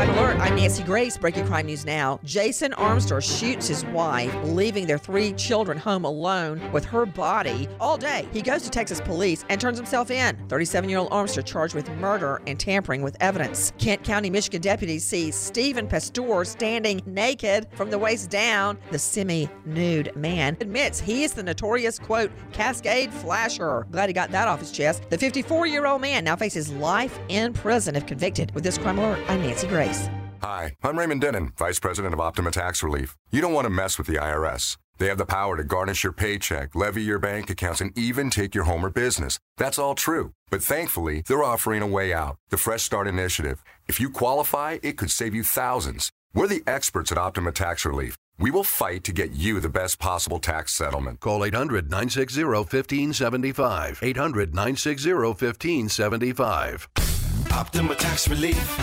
Crime Alert. I'm Nancy Grace. Breaking crime news now. Jason Armster shoots his wife, leaving their three children home alone with her body all day. He goes to Texas police and turns himself in. 37 year old Armster charged with murder and tampering with evidence. Kent County, Michigan deputies see Stephen Pastor standing naked from the waist down. The semi nude man admits he is the notorious, quote, Cascade Flasher. Glad he got that off his chest. The 54 year old man now faces life in prison if convicted. With this crime alert, I'm Nancy Grace. Hi, I'm Raymond Denon, Vice President of Optima Tax Relief. You don't want to mess with the IRS. They have the power to garnish your paycheck, levy your bank accounts, and even take your home or business. That's all true. But thankfully, they're offering a way out the Fresh Start Initiative. If you qualify, it could save you thousands. We're the experts at Optima Tax Relief. We will fight to get you the best possible tax settlement. Call 800 960 1575. 800 960 1575. Optima Tax Relief.